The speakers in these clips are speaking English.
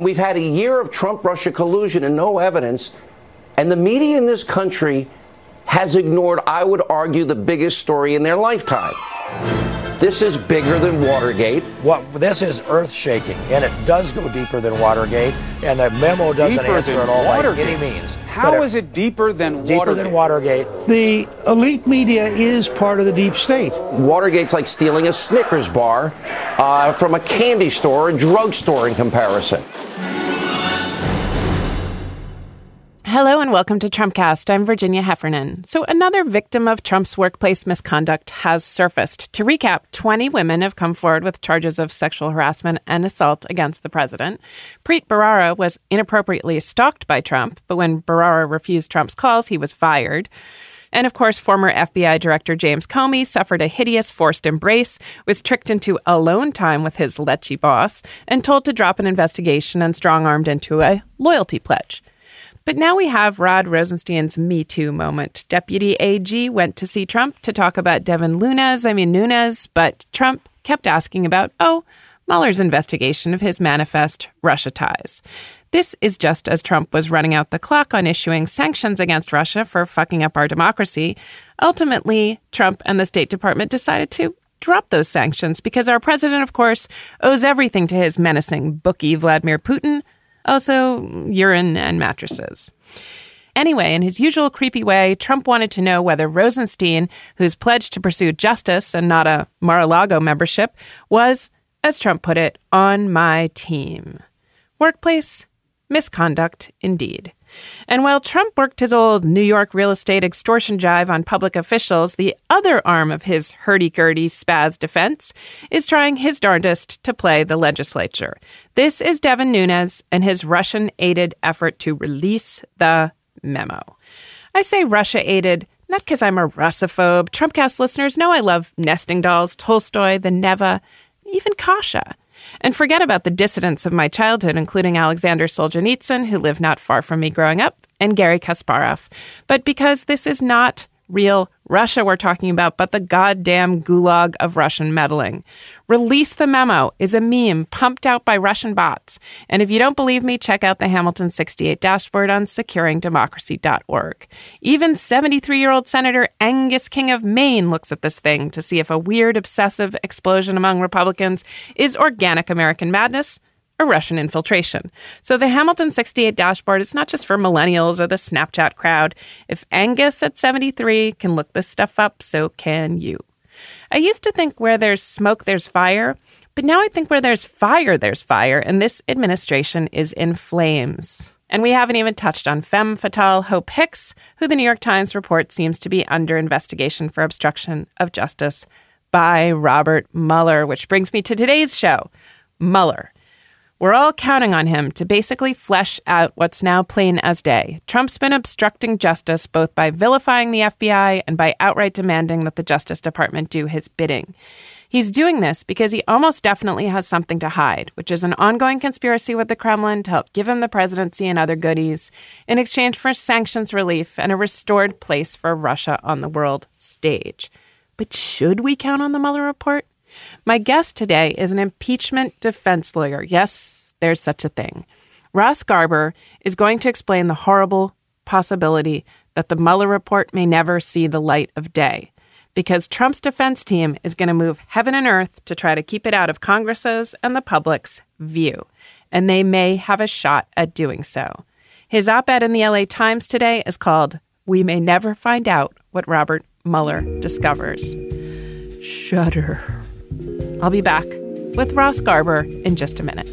We've had a year of Trump Russia collusion and no evidence. And the media in this country has ignored, I would argue, the biggest story in their lifetime. This is bigger than Watergate. What this is earth shaking, and it does go deeper than Watergate, and the memo doesn't deeper answer it all Watergate. by any means. How But is it deeper than deeper Watergate? than Watergate? The elite media is part of the deep state. Watergate's like stealing a Snickers bar uh, from a candy store or drugstore in comparison. Hello and welcome to Trumpcast. I'm Virginia Heffernan. So, another victim of Trump's workplace misconduct has surfaced. To recap, 20 women have come forward with charges of sexual harassment and assault against the president. Preet Bharara was inappropriately stalked by Trump, but when Bharara refused Trump's calls, he was fired. And of course, former FBI Director James Comey suffered a hideous forced embrace, was tricked into alone time with his lechy boss, and told to drop an investigation and strong armed into a loyalty pledge. But now we have Rod Rosenstein's Me Too moment. Deputy AG went to see Trump to talk about Devin Nunes, I mean Nunes, but Trump kept asking about, oh, Mueller's investigation of his manifest Russia ties. This is just as Trump was running out the clock on issuing sanctions against Russia for fucking up our democracy. Ultimately, Trump and the State Department decided to drop those sanctions because our president, of course, owes everything to his menacing bookie Vladimir Putin, also urine and mattresses. Anyway, in his usual creepy way, Trump wanted to know whether Rosenstein, who's pledged to pursue justice and not a Mar a Lago membership, was, as Trump put it, on my team. Workplace misconduct, indeed. And while Trump worked his old New York real estate extortion jive on public officials, the other arm of his hurdy gurdy spaz defense is trying his darndest to play the legislature. This is Devin Nunes and his Russian aided effort to release the memo. I say Russia aided not because I'm a Russophobe. Trumpcast listeners know I love nesting dolls, Tolstoy, the Neva, even Kasha. And forget about the dissidents of my childhood, including Alexander Solzhenitsyn, who lived not far from me growing up, and Garry Kasparov. But because this is not real Russia we're talking about, but the goddamn gulag of Russian meddling. Release the memo is a meme pumped out by Russian bots. And if you don't believe me, check out the Hamilton 68 dashboard on securingdemocracy.org. Even 73 year old Senator Angus King of Maine looks at this thing to see if a weird, obsessive explosion among Republicans is organic American madness or Russian infiltration. So the Hamilton 68 dashboard is not just for millennials or the Snapchat crowd. If Angus at 73 can look this stuff up, so can you. I used to think where there's smoke, there's fire, but now I think where there's fire, there's fire, and this administration is in flames. And we haven't even touched on femme fatale Hope Hicks, who the New York Times report seems to be under investigation for obstruction of justice by Robert Mueller, which brings me to today's show Mueller. We're all counting on him to basically flesh out what's now plain as day. Trump's been obstructing justice both by vilifying the FBI and by outright demanding that the Justice Department do his bidding. He's doing this because he almost definitely has something to hide, which is an ongoing conspiracy with the Kremlin to help give him the presidency and other goodies in exchange for sanctions relief and a restored place for Russia on the world stage. But should we count on the Mueller report? My guest today is an impeachment defense lawyer. Yes, there's such a thing. Ross Garber is going to explain the horrible possibility that the Mueller report may never see the light of day because Trump's defense team is going to move heaven and earth to try to keep it out of Congress's and the public's view, and they may have a shot at doing so. His op ed in the LA Times today is called We May Never Find Out What Robert Mueller Discovers. Shudder. I'll be back with Ross Garber in just a minute.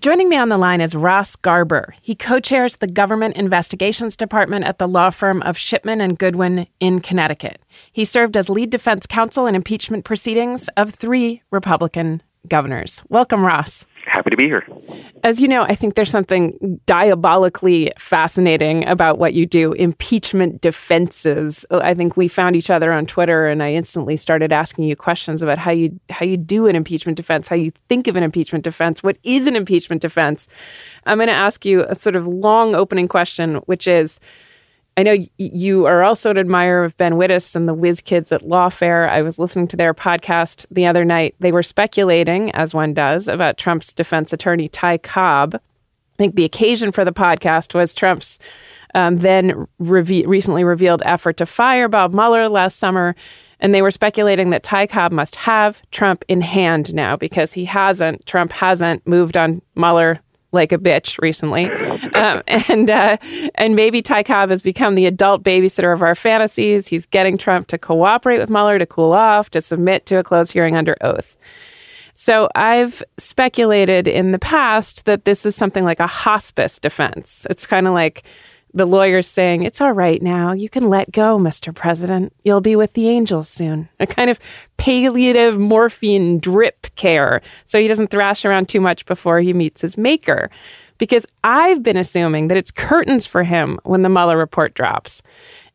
Joining me on the line is Ross Garber. He co chairs the Government Investigations Department at the law firm of Shipman and Goodwin in Connecticut. He served as lead defense counsel in impeachment proceedings of three Republican governors. Welcome, Ross. Happy to be here. As you know, I think there's something diabolically fascinating about what you do impeachment defenses. I think we found each other on Twitter and I instantly started asking you questions about how you how you do an impeachment defense, how you think of an impeachment defense, what is an impeachment defense. I'm going to ask you a sort of long opening question which is I know you are also an admirer of Ben Wittes and the Whiz Kids at Lawfare. I was listening to their podcast the other night. They were speculating, as one does, about Trump's defense attorney, Ty Cobb. I think the occasion for the podcast was Trump's um, then reve- recently revealed effort to fire Bob Mueller last summer. And they were speculating that Ty Cobb must have Trump in hand now because he hasn't, Trump hasn't moved on Mueller like a bitch recently, um, and uh, and maybe Ty Cobb has become the adult babysitter of our fantasies. He's getting Trump to cooperate with Mueller, to cool off, to submit to a closed hearing under oath. So I've speculated in the past that this is something like a hospice defense. It's kind of like the lawyer's saying, It's all right now. You can let go, Mr. President. You'll be with the angels soon. A kind of palliative morphine drip care so he doesn't thrash around too much before he meets his maker. Because I've been assuming that it's curtains for him when the Mueller report drops.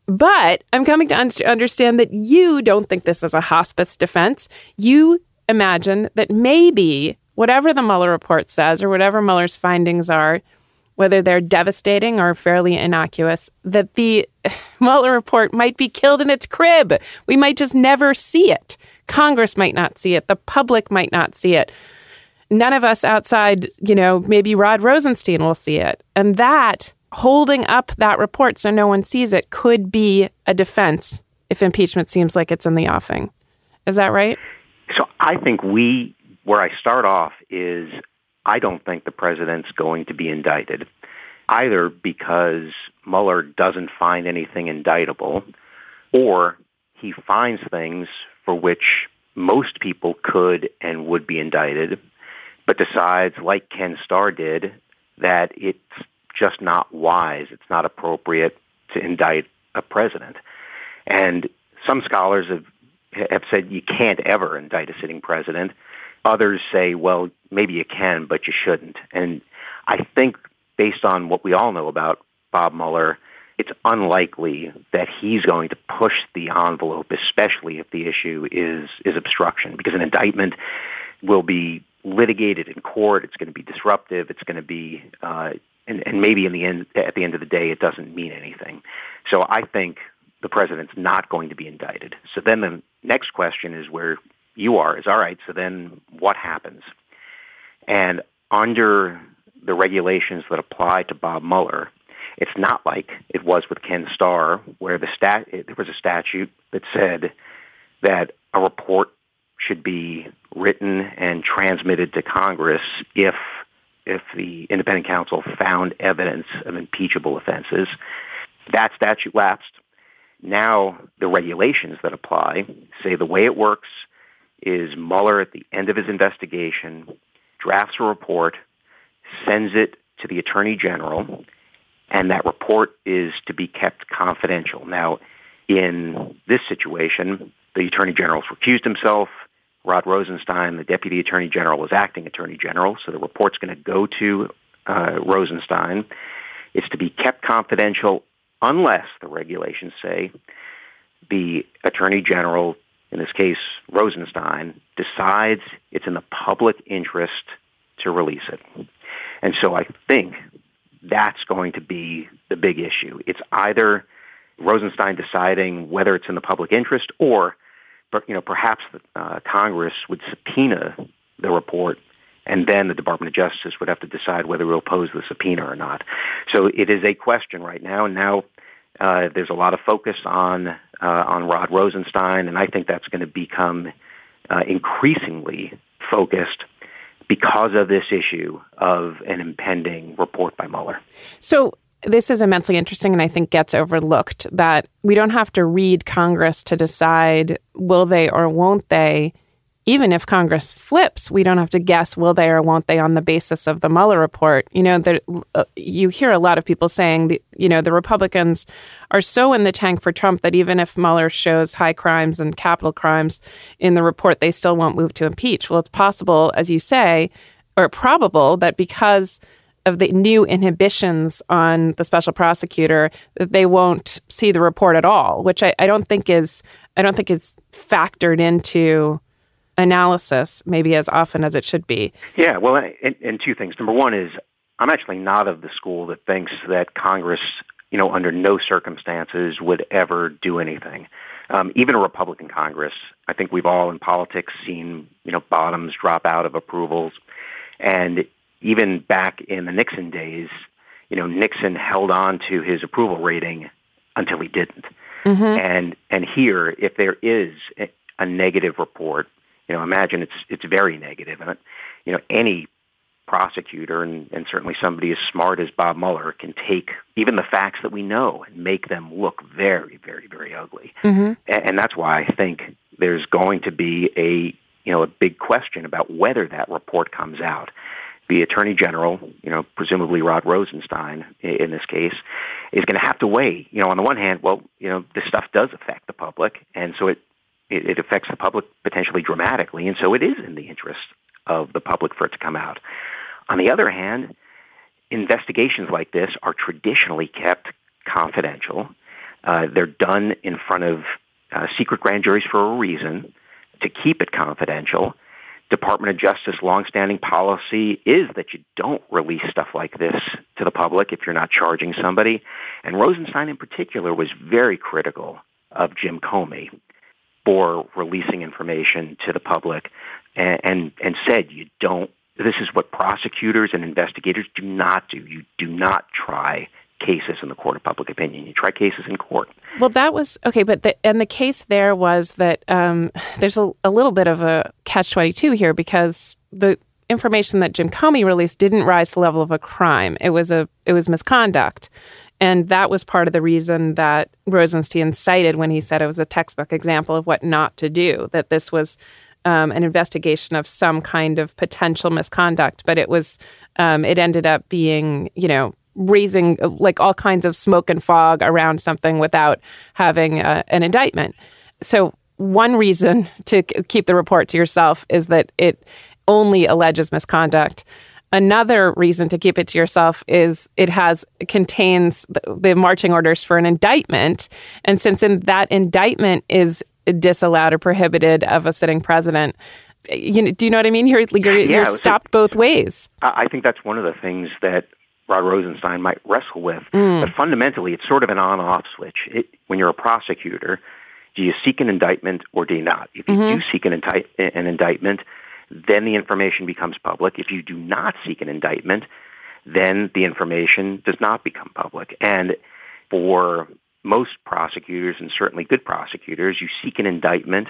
But I'm coming to un- understand that you don't think this is a hospice defense. You imagine that maybe whatever the Mueller report says or whatever Mueller's findings are, whether they're devastating or fairly innocuous, that the Mueller report might be killed in its crib. We might just never see it. Congress might not see it. The public might not see it. None of us outside, you know, maybe Rod Rosenstein will see it. And that, holding up that report so no one sees it, could be a defense if impeachment seems like it's in the offing. Is that right? So I think we, where I start off is I don't think the president's going to be indicted, either because Mueller doesn't find anything indictable, or he finds things for which most people could and would be indicted, but decides, like Ken Starr did, that it's just not wise, it's not appropriate to indict a president. And some scholars have have said you can't ever indict a sitting president. Others say, well, maybe you can, but you shouldn't. And I think based on what we all know about Bob Mueller, it's unlikely that he's going to push the envelope, especially if the issue is, is obstruction, because an indictment will be litigated in court. It's going to be disruptive. It's going to be, uh, and, and maybe in the end, at the end of the day, it doesn't mean anything. So I think the president's not going to be indicted. So then the next question is where you are is all right. So then what happens? And under the regulations that apply to Bob Mueller, it's not like it was with Ken Starr, where the stat there was a statute that said that a report should be written and transmitted to Congress if if the independent counsel found evidence of impeachable offenses. That statute lapsed. Now the regulations that apply say the way it works is Mueller at the end of his investigation drafts a report, sends it to the Attorney General, and that report is to be kept confidential. Now, in this situation, the Attorney General's recused himself. Rod Rosenstein, the Deputy Attorney General, is acting Attorney General, so the report's going to go to uh, Rosenstein. It's to be kept confidential unless the regulations say the Attorney General in this case Rosenstein, decides it's in the public interest to release it. And so I think that's going to be the big issue. It's either Rosenstein deciding whether it's in the public interest or, you know, perhaps uh, Congress would subpoena the report and then the Department of Justice would have to decide whether to oppose the subpoena or not. So it is a question right now. And now uh, there's a lot of focus on uh, on Rod Rosenstein, and I think that's going to become uh, increasingly focused because of this issue of an impending report by Mueller. So this is immensely interesting and I think gets overlooked that we don't have to read Congress to decide will they or won't they even if Congress flips, we don't have to guess will they or won't they on the basis of the Mueller report. You know, uh, you hear a lot of people saying, you know, the Republicans are so in the tank for Trump that even if Mueller shows high crimes and capital crimes in the report, they still won't move to impeach. Well, it's possible, as you say, or probable that because of the new inhibitions on the special prosecutor, that they won't see the report at all, which I, I don't think is I don't think is factored into analysis maybe as often as it should be. Yeah, well, and, and two things. Number one is I'm actually not of the school that thinks that Congress you know, under no circumstances would ever do anything. Um, even a Republican Congress, I think we've all in politics seen, you know, bottoms drop out of approvals. And even back in the Nixon days, you know, Nixon held on to his approval rating until he didn't. Mm-hmm. And and here, if there is a, a negative report, you know, imagine it's it's very negative, and you know, any prosecutor and, and certainly somebody as smart as Bob Mueller can take even the facts that we know and make them look very, very, very ugly. Mm-hmm. And, and that's why I think there's going to be a you know a big question about whether that report comes out. The Attorney General, you know, presumably Rod Rosenstein in this case, is going to have to weigh. You know, on the one hand, well, you know, this stuff does affect the public, and so it it, it affects the public potentially dramatically, and so it is in the interest of the public for it to come out. On the other hand, investigations like this are traditionally kept confidential. Uh, they're done in front of uh, secret grand juries for a reason, to keep it confidential. Department of Justice longstanding policy is that you don't release stuff like this to the public if you're not charging somebody. And Rosenstein in particular was very critical of Jim Comey for releasing information to the public and, and, and said you don't this is what prosecutors and investigators do not do. You do not try cases in the court of public opinion. You try cases in court. Well, that was okay, but the, and the case there was that um, there's a, a little bit of a catch twenty two here because the information that Jim Comey released didn't rise to the level of a crime. It was a it was misconduct. And that was part of the reason that Rosenstein cited when he said it was a textbook example of what not to do, that this was um, an investigation of some kind of potential misconduct, but it was um, it ended up being you know raising like all kinds of smoke and fog around something without having uh, an indictment. So one reason to keep the report to yourself is that it only alleges misconduct. Another reason to keep it to yourself is it has it contains the, the marching orders for an indictment, and since in that indictment is disallowed or prohibited of a sitting president. You know, do you know what I mean? You're you're, yeah, you're stopped both ways. I think that's one of the things that Rod Rosenstein might wrestle with. Mm. But fundamentally, it's sort of an on-off switch. It, when you're a prosecutor, do you seek an indictment or do you not? If you mm-hmm. do seek an, indi- an indictment, then the information becomes public. If you do not seek an indictment, then the information does not become public. And for most prosecutors, and certainly good prosecutors, you seek an indictment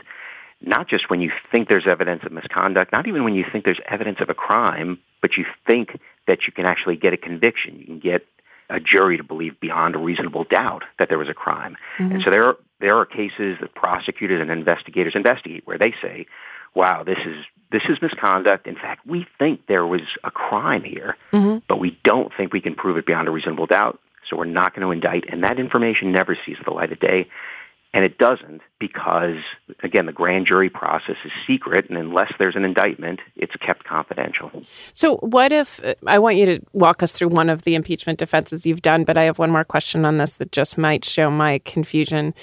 not just when you think there's evidence of misconduct, not even when you think there's evidence of a crime, but you think that you can actually get a conviction. You can get a jury to believe beyond a reasonable doubt that there was a crime. Mm-hmm. And so there are, there are cases that prosecutors and investigators investigate where they say, wow, this is this is misconduct. In fact, we think there was a crime here, mm-hmm. but we don't think we can prove it beyond a reasonable doubt. So we're not going to indict. And that information never sees the light of day. And it doesn't because, again, the grand jury process is secret, and unless there's an indictment, it's kept confidential. So, what if I want you to walk us through one of the impeachment defenses you've done, but I have one more question on this that just might show my confusion.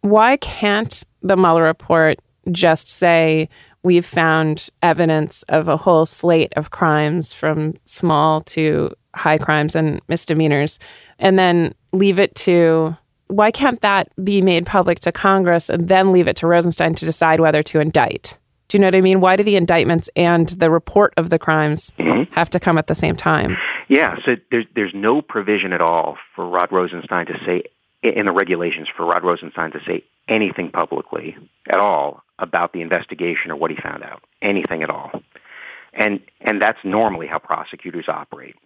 Why can't the Mueller report just say, we've found evidence of a whole slate of crimes from small to high crimes and misdemeanors, and then leave it to why can't that be made public to Congress and then leave it to Rosenstein to decide whether to indict? Do you know what I mean? Why do the indictments and the report of the crimes mm-hmm. have to come at the same time? Yeah, so there's there's no provision at all for Rod Rosenstein to say in the regulations for Rod Rosenstein to say anything publicly at all about the investigation or what he found out, anything at all. And and that's normally how prosecutors operate.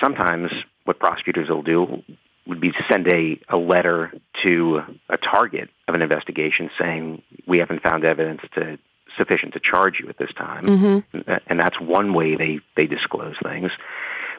Sometimes what prosecutors will do would be to send a, a letter to a target of an investigation saying we haven't found evidence to sufficient to charge you at this time. Mm-hmm. And that's one way they, they disclose things.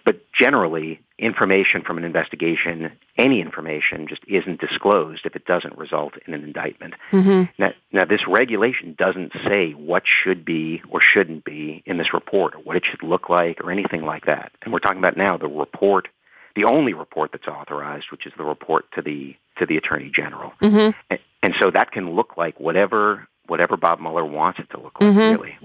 But generally, information from an investigation, any information, just isn't disclosed if it doesn't result in an indictment. Mm-hmm. Now, now, this regulation doesn't say what should be or shouldn't be in this report, or what it should look like, or anything like that. And we're talking about now the report, the only report that's authorized, which is the report to the to the Attorney General. Mm-hmm. And, and, so that can look like whatever whatever Bob Mueller wants it to look like, mm-hmm. really.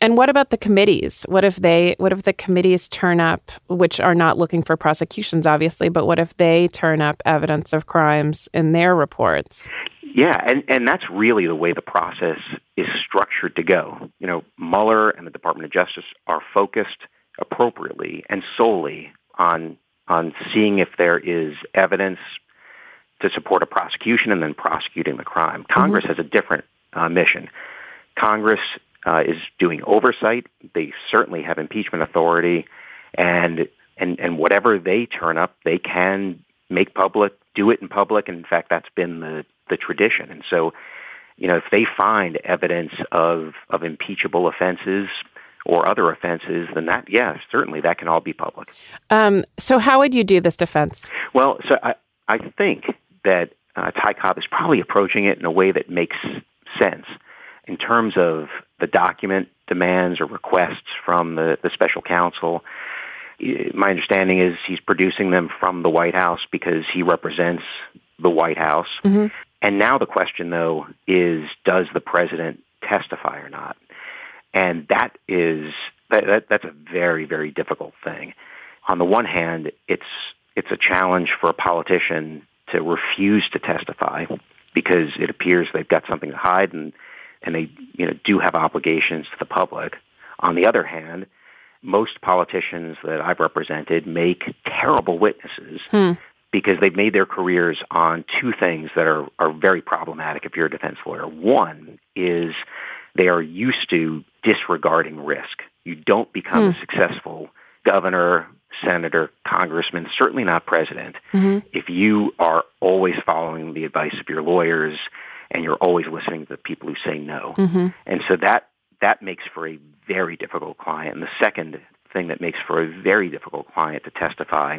Mm-hmm. And what about the committees? What if they what if the committees turn up which are not looking for prosecutions obviously, but what if they turn up evidence of crimes in their reports? Yeah, and, and that's really the way the process is structured to go. You know, Mueller and the Department of Justice are focused appropriately and solely on on seeing if there is evidence to support a prosecution and then prosecuting the crime. Congress mm-hmm. has a different uh, mission. Congress uh, is doing oversight. They certainly have impeachment authority, and and and whatever they turn up, they can make public, do it in public. And in fact, that's been the the tradition. And so, you know, if they find evidence of of impeachable offenses or other offenses, then that, yeah, certainly that can all be public. Um, so, how would you do this defense? Well, so I I think that uh, Ty Cobb is probably approaching it in a way that makes sense in terms of the document demands or requests from the, the special counsel. My understanding is he's producing them from the White House because he represents the White House. Mm-hmm. And now the question, though, is does the president testify or not? And that is that, that, that's a very very difficult thing. On the one hand, it's it's a challenge for a politician to refuse to testify because it appears they've got something to hide and and they you know do have obligations to the public. On the other hand, most politicians that I've represented make terrible witnesses hmm. because they've made their careers on two things that are, are very problematic if you're a defense lawyer. One is they are used to disregarding risk. You don't become hmm. a successful governor, senator, congressman, certainly not president, mm-hmm. if you are always following the advice of your lawyers and you're always listening to the people who say no. Mm-hmm. And so that that makes for a very difficult client. And the second thing that makes for a very difficult client to testify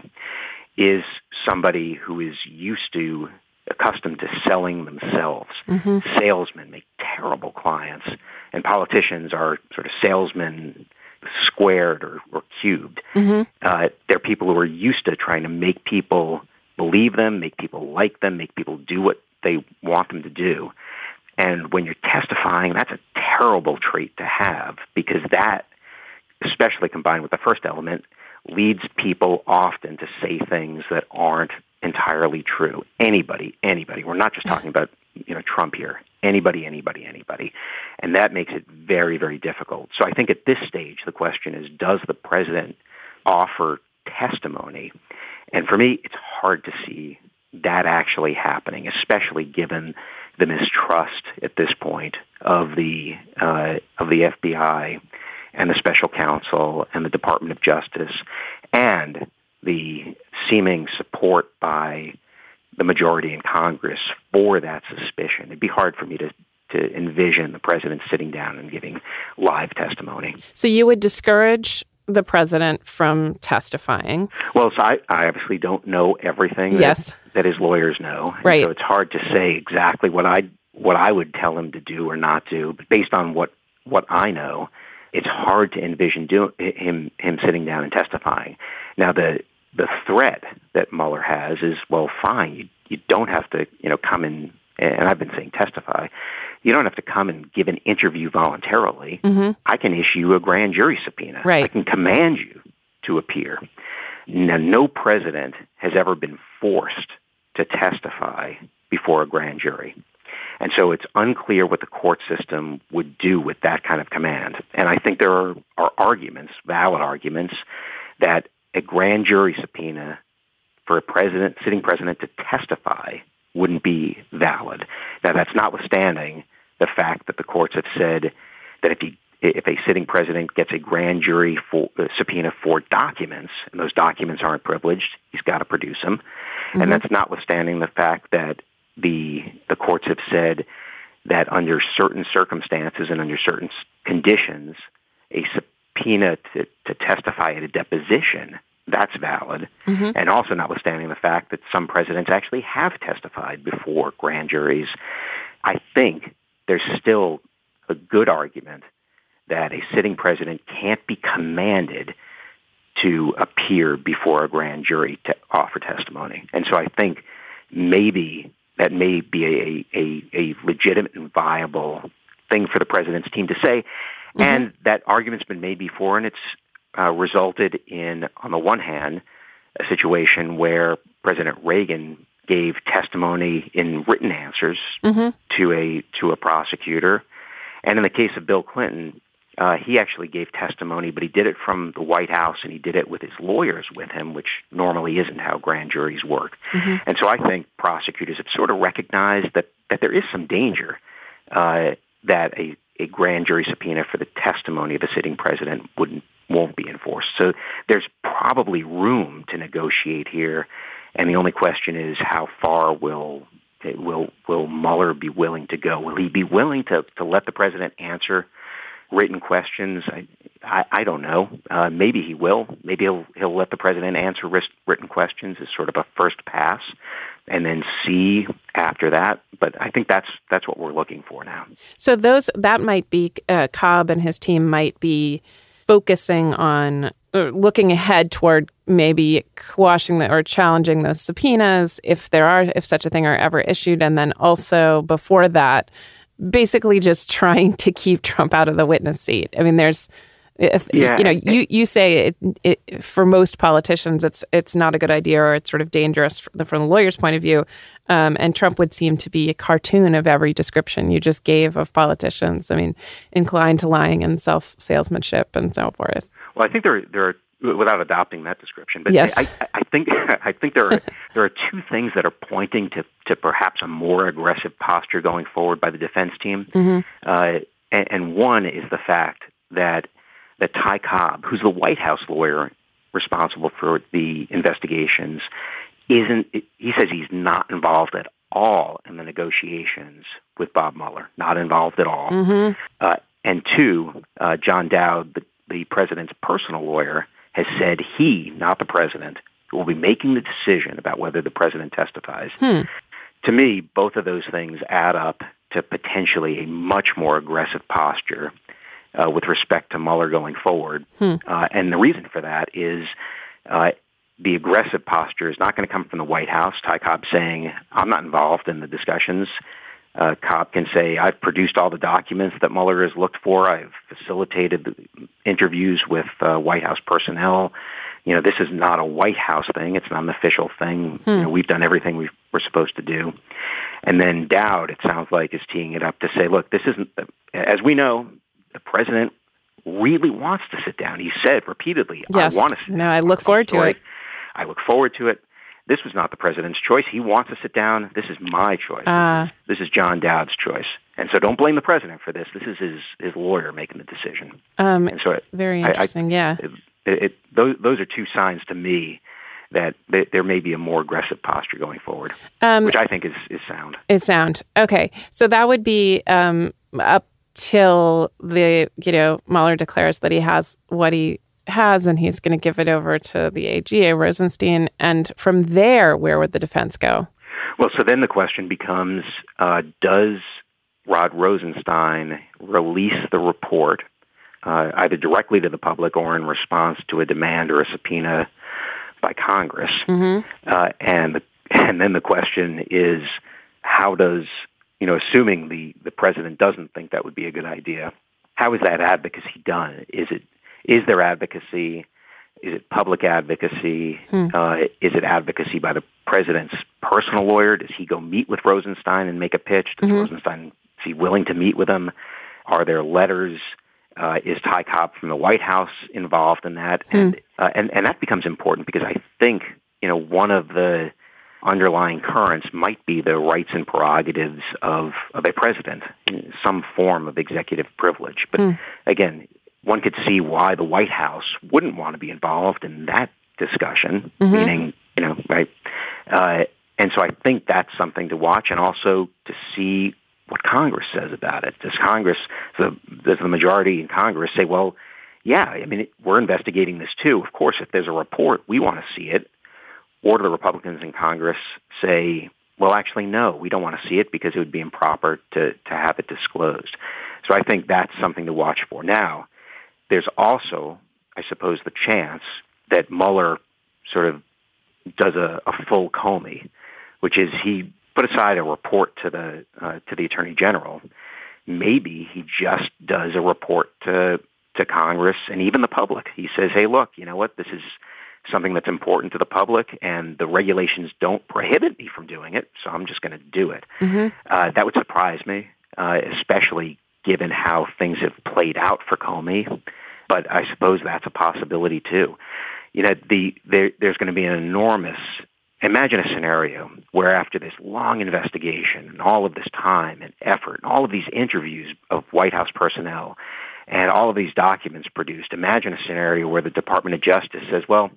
is somebody who is used to accustomed to selling themselves. Mm-hmm. Salesmen make terrible clients, and politicians are sort of salesmen squared or, or cubed. Mm-hmm. Uh, they're people who are used to trying to make people believe them, make people like them, make people do what they want them to do. And when you're testifying, that's a terrible trait to have because that, especially combined with the first element, leads people often to say things that aren't entirely true. Anybody, anybody. We're not just talking about, you know, Trump here. Anybody, anybody, anybody. And that makes it very, very difficult. So I think at this stage, the question is, does the president offer testimony? And for me, it's hard to see that actually happening, especially given the mistrust at this point of the uh, of the FBI and the special counsel and the Department of Justice and the seeming support by the majority in Congress for that suspicion. It'd be hard for me to to envision the president sitting down and giving live testimony. So you would discourage the president from testifying. Well, so I, I obviously don't know everything yes. That, his lawyers know. Right. So it's hard to say exactly what I what I would tell him to do or not do, but based on what what I know, it's hard to envision do, him him sitting down and testifying. Now the the threat that Mueller has is well, fine, you you don't have to you know come in and I've been saying testify. You don't have to come and give an interview voluntarily. Mm-hmm. I can issue a grand jury subpoena. Right. I can command you to appear. Now, no president has ever been forced to testify before a grand jury. And so it's unclear what the court system would do with that kind of command. And I think there are, are arguments, valid arguments, that a grand jury subpoena for a president, sitting president to testify wouldn't be valid. Now that's notwithstanding the fact that the courts have said that if he if a sitting president gets a grand jury for, uh, subpoena for documents, and those documents aren't privileged, he's got to produce them. Mm-hmm. And that's notwithstanding the fact that the the courts have said that under certain circumstances and under certain conditions, a subpoena to, to testify at a deposition that's valid. Mm-hmm. And also notwithstanding the fact that some presidents actually have testified before grand juries, I think there's still a good argument that a sitting president can't be commanded to appear before a grand jury to offer testimony. And so I think maybe that may be a, a, a legitimate and viable thing for the president's team to say. Mm-hmm. And that argument's been made before, and it's uh, resulted in, on the one hand, a situation where President Reagan gave testimony in written answers mm-hmm. to a to a prosecutor, and in the case of Bill Clinton, uh, he actually gave testimony, but he did it from the White House and he did it with his lawyers with him, which normally isn't how grand juries work. Mm-hmm. And so I think prosecutors have sort of recognized that that there is some danger uh, that a a grand jury subpoena for the testimony of a sitting president wouldn't won't be enforced. So there's probably room to negotiate here, and the only question is how far will will will Mueller be willing to go? Will he be willing to to let the president answer written questions? I I, I don't know. Uh, maybe he will. Maybe he'll he'll let the president answer written questions as sort of a first pass, and then see after that. But I think that's that's what we're looking for now. So those that might be uh, Cobb and his team might be focusing on looking ahead toward maybe quashing the, or challenging those subpoenas if there are if such a thing are ever issued and then also before that basically just trying to keep Trump out of the witness seat. I mean there's if, yeah. you know you you say it, it, for most politicians it's it's not a good idea or it's sort of dangerous from the, from the lawyer's point of view um, and Trump would seem to be a cartoon of every description you just gave of politicians. I mean, inclined to lying and self salesmanship and so forth. Well, I think there there are without adopting that description. But yes. I, I, think I think there are there are two things that are pointing to to perhaps a more aggressive posture going forward by the defense team, mm-hmm. uh, and, and, one is the fact that that Ty Cobb, who's the White House lawyer responsible for the investigations, isn't, he says he's not involved at all in the negotiations with Bob Mueller, not involved at all. Mm-hmm. Uh, and two, uh, John Dowd, the, the president's personal lawyer, has said he, not the president, will be making the decision about whether the president testifies. Hmm. To me, both of those things add up to potentially a much more aggressive posture uh, with respect to Mueller going forward. Hmm. Uh, and the reason for that is uh, the aggressive posture is not going to come from the White House. Ty Cobb saying, I'm not involved in the discussions. Uh, Cobb can say, I've produced all the documents that Mueller has looked for. I've facilitated interviews with uh, White House personnel. You know, this is not a White House thing. It's not an official thing. Hmm. You know, we've done everything we we're supposed to do. And then Dowd, it sounds like, is teeing it up to say, look, this isn't, as we know, the president really wants to sit down. He said repeatedly, yes. I want to sit no, I look forward to it. I look forward to it. This was not the president's choice. He wants to sit down. This is my choice. Uh, this, is, John Dowd's choice. And so don't blame the president for this. This is his, his lawyer making the decision. Um, and so it, very interesting, I, yeah. It, it, those, those are two signs to me that there may be a more aggressive posture going forward, um, which I think is, is sound. Is sound. Okay. So that would be um, up till the, you know, Mueller declares that he has what he has, and he's going to give it over to the AGA Rosenstein. And from there, where would the defense go? Well, so then the question becomes uh, Does Rod Rosenstein release the report uh, either directly to the public or in response to a demand or a subpoena by Congress? Mm-hmm. Uh, and, the, and then the question is how does, you know, assuming the, the president doesn't think that would be a good idea, how is that advocacy done? Is it is there advocacy? Is it public advocacy? Hmm. Uh, is it advocacy by the president's personal lawyer? Does he go meet with Rosenstein and make a pitch? Does mm-hmm. Rosenstein is he willing to meet with him? Are there letters? Uh, is Ty Cobb from the White House involved in that? Hmm. And, uh, and and that becomes important because I think you know one of the underlying currents might be the rights and prerogatives of, of a president, some form of executive privilege. But hmm. again, one could see why the White House wouldn't want to be involved in that discussion, mm-hmm. meaning, you know, right? Uh, and so I think that's something to watch and also to see what Congress says about it. Does Congress, the, does the majority in Congress say, well, yeah, I mean, we're investigating this too. Of course, if there's a report, we want to see it. Or do the Republicans in Congress say, well, actually, no, we don't want to see it because it would be improper to, to have it disclosed. So I think that's something to watch for. Now, there's also, I suppose, the chance that Mueller sort of does a, a full Comey, which is he put aside a report to the uh, to the Attorney General, maybe he just does a report to to Congress and even the public. He says, "Hey, look, you know what? This is something that's important to the public, and the regulations don't prohibit me from doing it, so I'm just going to do it." Mm-hmm. Uh, that would surprise me, uh, especially given how things have played out for Comey. But I suppose that's a possibility too. You know, the there, there's going to be an enormous imagine a scenario where after this long investigation and all of this time and effort and all of these interviews of White House personnel and all of these documents produced, imagine a scenario where the Department of Justice says, well,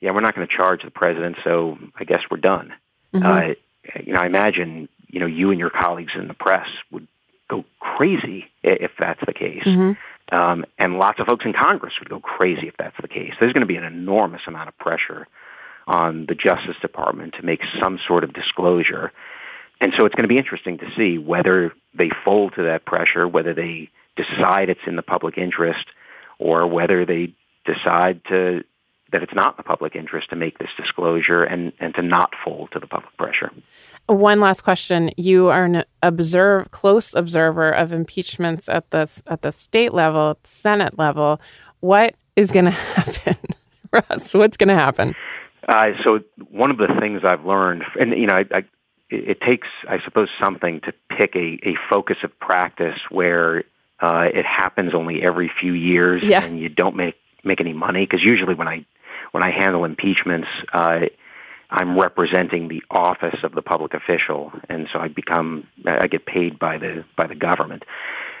yeah, we're not going to charge the president, so I guess we're done. Mm-hmm. Uh, you know, I imagine, you know, you and your colleagues in the press would go crazy if that's the case. Mm-hmm. Um, and lots of folks in Congress would go crazy if that's the case. There's going to be an enormous amount of pressure on the Justice Department to make some sort of disclosure. And so it's going to be interesting to see whether they fold to that pressure, whether they decide it's in the public interest, or whether they decide to that it's not in the public interest to make this disclosure and, and to not fold to the public pressure. One last question. You are an observe close observer of impeachments at the at the state level, at the Senate level. What is going to happen, Russ? What's going to happen? Uh, so one of the things I've learned, and you know, I, I, it takes, I suppose, something to pick a, a focus of practice where uh, it happens only every few years, yeah. and you don't make make any money. Because usually, when I when I handle impeachments, uh, I'm representing the office of the public official, and so I become I get paid by the by the government.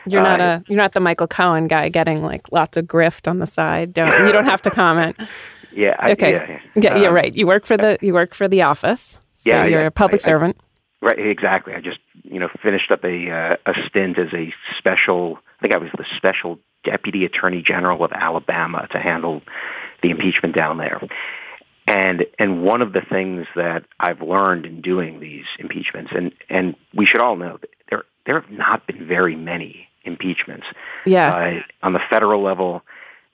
You're not uh, a you're not the Michael Cohen guy getting like lots of grift on the side. Don't you don't have to comment. Yeah. I, okay. Yeah, yeah, um, yeah, right. You work for the you work for the office. So yeah, you're yeah. a public I, servant. I, right. Exactly. I just you know finished up a uh, a stint as a special. I think I was the special deputy attorney general of Alabama to handle the impeachment down there. And and one of the things that I've learned in doing these impeachments, and and we should all know that there there have not been very many impeachments. Yeah. Uh, on the federal level,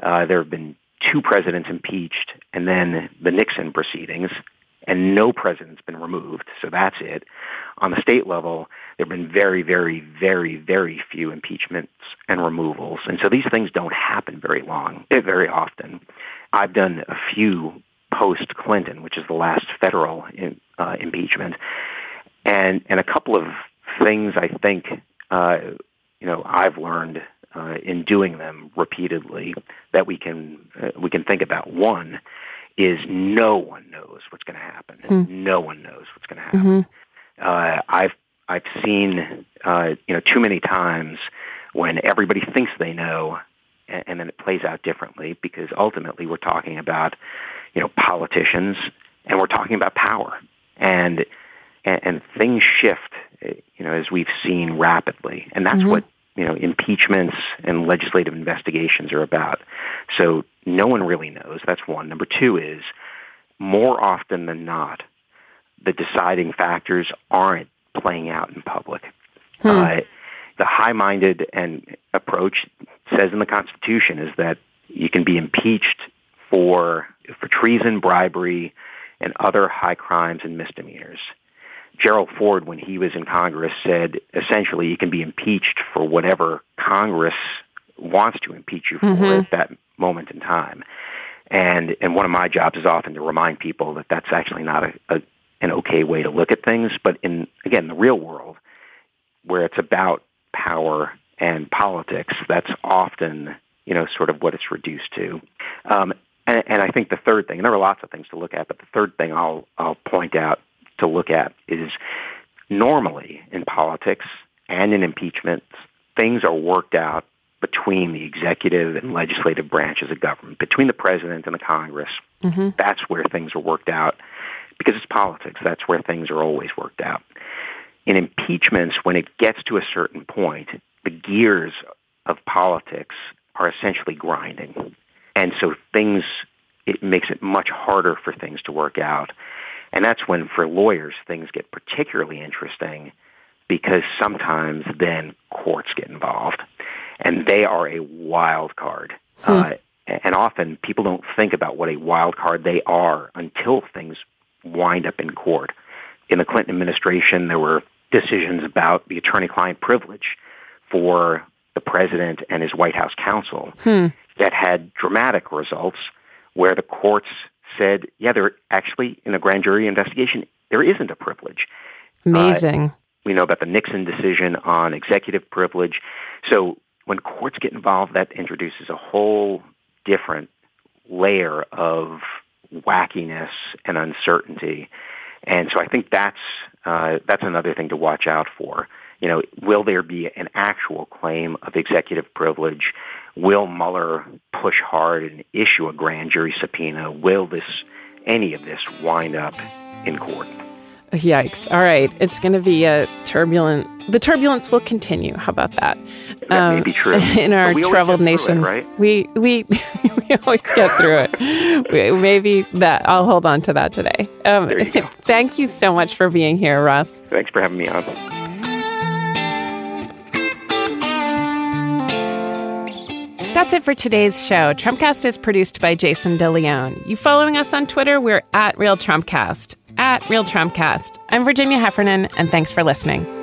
uh, there have been two presidents impeached, and then the Nixon proceedings, and no president's been removed. So that's it. On the state level, there have been very, very, very, very few impeachments and removals, and so these things don't happen very long, eh, very often. I've done a few post Clinton, which is the last federal in, uh, impeachment, and and a couple of things I think uh, you know I've learned uh, in doing them repeatedly that we can uh, we can think about. One is no one knows what's going to happen. Mm. No one knows what's going to happen. Mm-hmm. Uh, I've I've seen uh, you know too many times when everybody thinks they know, and, and then it plays out differently because ultimately we're talking about you know politicians and we're talking about power and and, and things shift you know as we've seen rapidly, and that's mm-hmm. what you know, impeachments and legislative investigations are about. So no one really knows. That's one. Number two is more often than not, the deciding factors aren't playing out in public. Hmm. Uh, the high-minded and approach says in the Constitution is that you can be impeached for for treason, bribery, and other high crimes and misdemeanors. Gerald Ford, when he was in Congress, said essentially you can be impeached for whatever Congress wants to impeach you for mm-hmm. at that moment in time. And and one of my jobs is often to remind people that that's actually not a, a an okay way to look at things. But in again the real world, where it's about power and politics, that's often you know sort of what it's reduced to. Um, and, and I think the third thing, and there are lots of things to look at, but the third thing I'll I'll point out to look at is normally in politics and in impeachments, things are worked out between the executive and legislative branches of government, between the president and the Congress. Mm-hmm. That's where things are worked out because it's politics. That's where things are always worked out. In impeachments, when it gets to a certain point, the gears of politics are essentially grinding. And so things, it makes it much harder for things to work out. And that's when, for lawyers, things get particularly interesting because sometimes then courts get involved, and they are a wild card. Hmm. Uh, and often people don't think about what a wild card they are until things wind up in court. In the Clinton administration, there were decisions about the attorney-client privilege for the president and his White House counsel that had dramatic results where the courts said, yeah, there actually, in a grand jury investigation, there isn't a privilege. Amazing. We know about the Nixon decision on executive privilege. So when courts get involved, that introduces a whole different layer of wackiness and uncertainty. And so I think that's uh, that's another thing to watch out for. You know, will there be an actual claim of executive privilege? Will Mueller push hard and issue a grand jury subpoena? Will this any of this wind up in court? Yikes. All right. It's going to be a turbulent, the turbulence will continue. How about that? That may be true. In our But we always troubled through it, nation. right? We, we, we always get through it. We- Maybe that, I'll hold on to that today. Um, There you go. thank you so much for being here, Russ. Thanks for having me on. That's it for today's show. Trumpcast is produced by Jason DeLeon. You following us on Twitter? We're at Real Trumpcast. At Real Trumpcast. I'm Virginia Heffernan, and thanks for listening.